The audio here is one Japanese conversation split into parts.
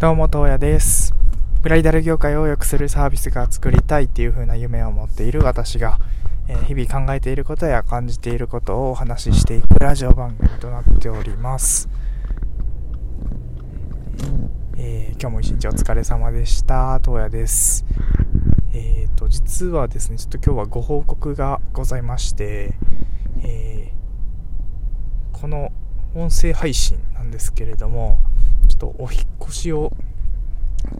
どうも、東野です。ブライダル業界を良くするサービスが作りたいっていう風な夢を持っている私が、えー、日々考えていることや感じていることをお話ししていくラジオ番組となっております。えー、今日も一日お疲れ様でした。東野です。えっ、ー、と、実はですね、ちょっと今日はご報告がございまして、えこの音声配信なんですけれども、とお引越しを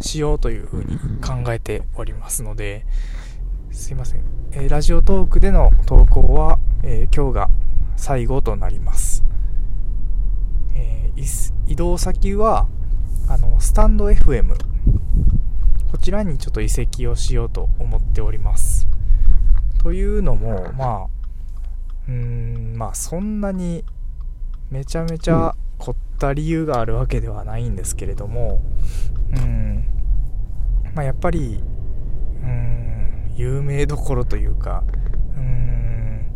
しようというふうに考えておりますので、すいません。えー、ラジオトークでの投稿は、えー、今日が最後となります。えー、移動先は、あの、スタンド FM。こちらにちょっと移籍をしようと思っております。というのも、まあ、うーん、まあそんなにめちゃめちゃ凝った理由があるわけではないんですけれども、うん、まあ、やっぱり、うん、有名どころというか、うん、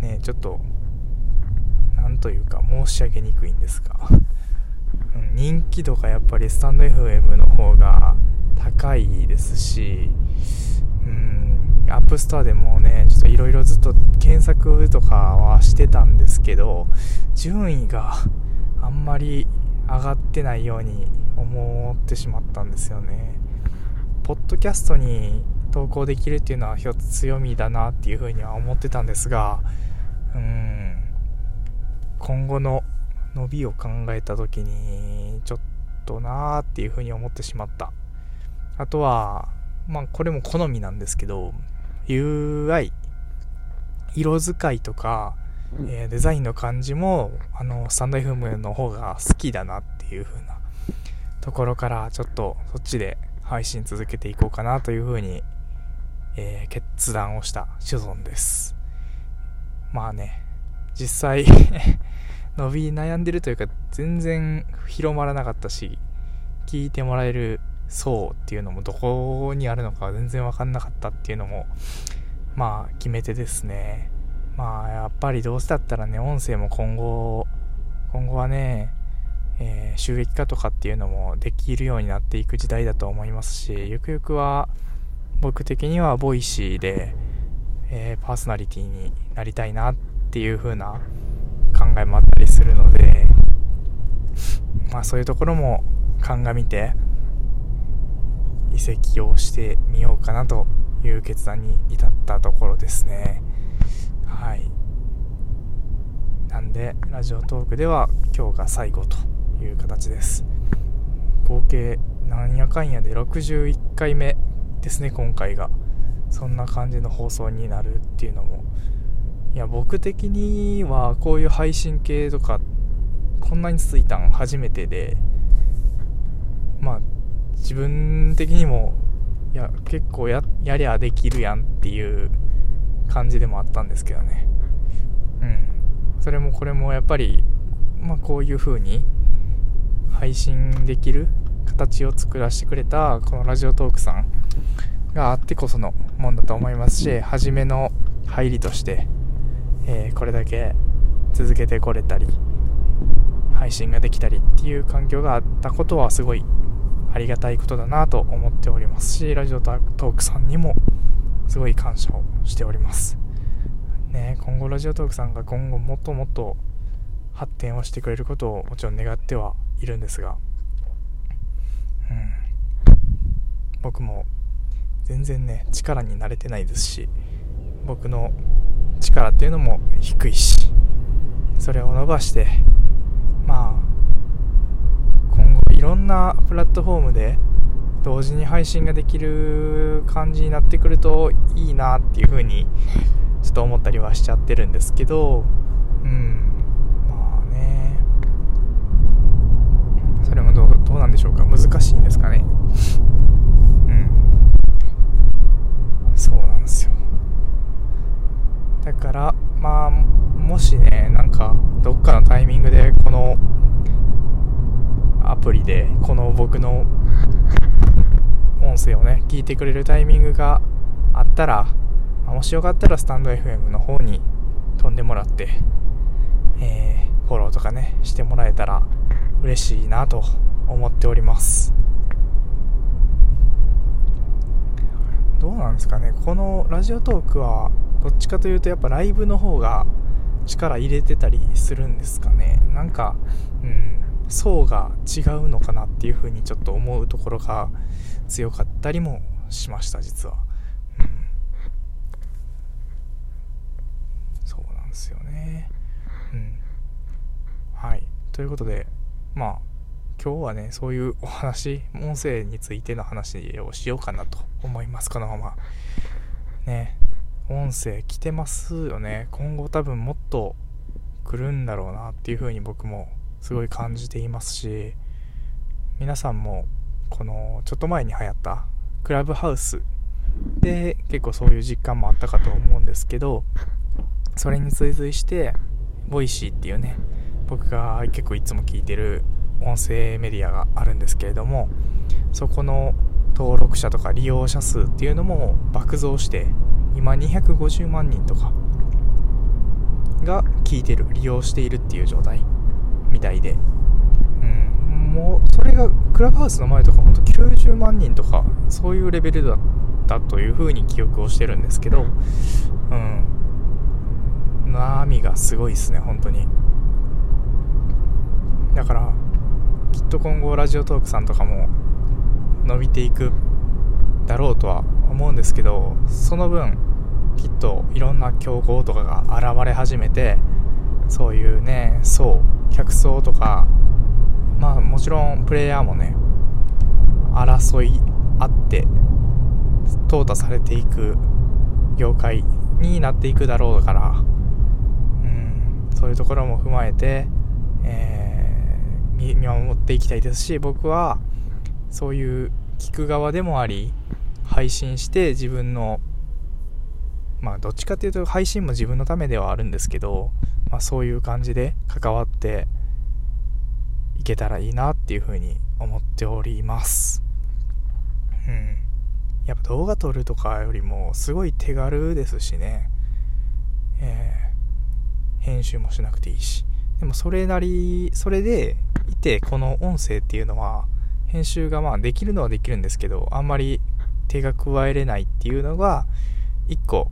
ね、ちょっと、なんというか申し上げにくいんですが、うん、人気度がやっぱりスタンド FM の方が高いですし、 App Store でもね、ちょっといろいろずっと検索とかはしてたんですけど、順位があんまり上がってないように思ってしまったんですよね。ポッドキャストに投稿できるっていうのは一つ強みだなっていうふうには思ってたんですが、うん、今後の伸びを考えた時に、ちょっとなーっていうふうに思ってしまった。あとは、まあこれも好みなんですけど、UI、色使いとか、えー、デザインの感じも、あの、スタンド FM の方が好きだなっていう風なところから、ちょっとそっちで配信続けていこうかなという風に、えー、決断をした所存です。まあね、実際 伸び悩んでるというか、全然広まらなかったし、聞いてもらえる層っていうのもどこにあるのか全然わかんなかったっていうのも、まあ決めてですね。まあやっぱりどうせだったらね、音声も今後、今後はね、えー、収益化とかっていうのもできるようになっていく時代だと思いますし、ゆくゆくは僕的には Voicy で、えー、パーソナリティになりたいなっていう風な考えもあったりするので、まあそういうところも鑑みて、移籍をしてみようかなという決断に至ったところですね。はい。なんでラジオトークでは今日が最後という形です。合計なんやかんやで61回目ですね今回が。そんな感じの放送になるっていうのも。いや僕的にはこういう配信系とかこんなに続いたん初めてで自分的にもいや結構ややりゃできるやんっていう感じでもあったんですけどね。うん。それもこれもやっぱりまあこういう風に配信できる形を作らせてくれたこのラジオトークさんがあってこそのもんだと思いますし初めの入りとして、えー、これだけ続けてこれたり配信ができたりっていう環境があったことはすごいありがたいことだなと思っておりますし、ラジオトークさんにもすごい感謝をしております。ね、今後ラジオトークさんが今後もっともっと発展をしてくれることをもちろん願ってはいるんですが、うん、僕も全然ね、力に慣れてないですし、僕の力っていうのも低いし、それを伸ばして、まあ、いろんなプラットフォームで同時に配信ができる感じになってくるといいなっていう風にちょっと思ったりはしちゃってるんですけどうんまあねそれもどうどうなんでしょうか難しいんですかねうんそうなんですよだからまあもしねなんかどっかのタイミングでこのアプリでこの僕の音声をね聞いてくれるタイミングがあったらもしよかったらスタンド FM の方に飛んでもらって、えー、フォローとかねしてもらえたら嬉しいなと思っております。どうなんですかね？このラジオトークはどっちかというとやっぱライブの方が力入れてたりするんですかね？なんかうん層が違うのかなっていうふうにちょっと思うところが強かったりもしました実は。うん。そうなんですよね。うん。はい。ということでまあ今日はねそういうお話音声についての話をしようかなと思いますこのまま。ね。音声来てますよね。今後多分もっと来るんだろうなっていう風に僕もすごい感じていますし皆さんもこのちょっと前に流行ったクラブハウスで結構そういう実感もあったかと思うんですけどそれに追随して Voicy っていうね僕が結構いつも聞いてる音声メディアがあるんですけれどもそこの登録者とか利用者数っていうのも爆増して今250万人とかが聞いてる利用しているっていう状態みたいで、うん、もうそれがクラブハウスの前とかほんと90万人とかそういうレベルだったというふうに記憶をしてるんですけど、うん、波がすごいですね本当に。だからきっと今後ラジオトークさんとかも伸びていくだろうとは思うんですけどその分きっといろんな競合とかが現れ始めてそういうね層客層とかまあもちろんプレイヤーもね争いあって淘汰されていく業界になっていくだろうからうんそういうところも踏まえて、えー、見守っていきたいですし僕はそういう聞く側でもあり配信して自分のまあどっちかっていうと配信も自分のためではあるんですけど、まあ、そういう感じで関わっていけたらいいなっていうふうに思っております。うん。やっぱ動画撮るとかよりもすごい手軽ですしね。えー、編集もしなくていいし。でもそれなりそれでいてこの音声っていうのは編集がまあできるのはできるんですけどあんまり手が加えれないっていうのが一個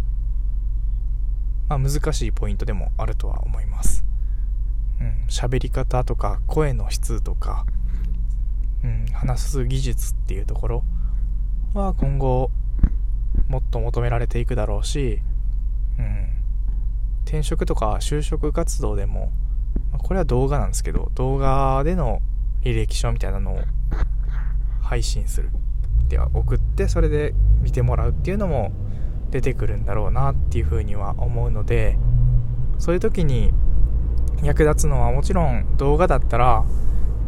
まあ、難しいポイントでもあるとは思います。うん、り方とか声の質とか、うん、話す技術っていうところは今後もっと求められていくだろうし、うん、転職とか就職活動でも、まあ、これは動画なんですけど動画での履歴書みたいなのを配信する。では送ってそれで見てもらうっていうのも出てくるんだろうなっていうふうには思うのでそういう時に役立つのはもちろん動画だったら、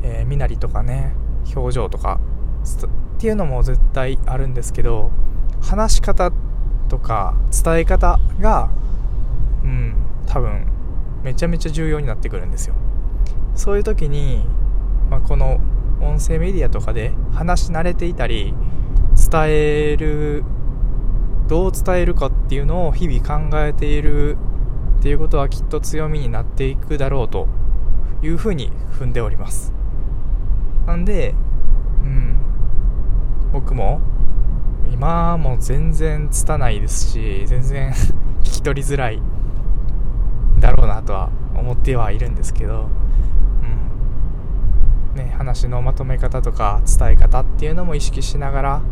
えー、身なりとかね表情とかっていうのも絶対あるんですけど話し方とか伝え方がうん多分めちゃめちゃ重要になってくるんですよ。そういう時に、まあ、この音声メディアとかで話し慣れていたり伝えるどう伝えるかっていうのを日々考えているっていうことはきっと強みになっていくだろうというふうに踏んでおります。なんでうん。僕も今も全然拙いですし全然 聞き取りづらいだろうなとは思ってはいるんですけど、うん。ね、話のまとめ方とか伝え方っていうのも意識しながら、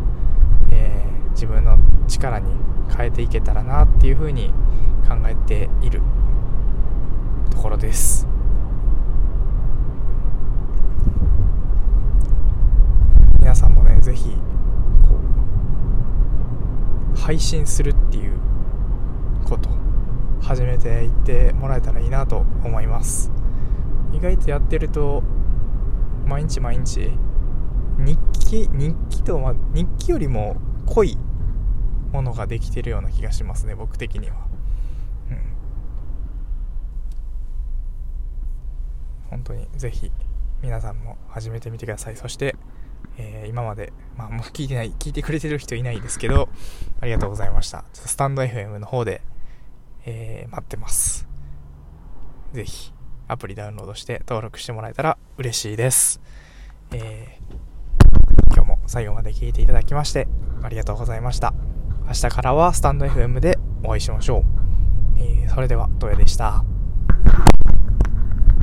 えー、自分の力に変えていけたらなっていうふうに考えているところです。皆さんもねぜひこう配信するっていうこと始めていってもらえたらいいなと思います。意外とやってると毎日毎日日記日記とは日記よりも濃いものができてるような気がしますね僕的には。うん。本当にぜひ皆さんも始めてみてください。そして、えー、今まで、まあ、もう聞いてない聞いてくれてる人いないですけどありがとうございました。スタンド FM の方で、えー、待ってます。ぜひアプリダウンロードして登録してもらえたら嬉しいです。えー、最後まで聞いていただきましてありがとうございました。明日からはスタンド FM でお会いしましょう。えー、それでは、トヨでした。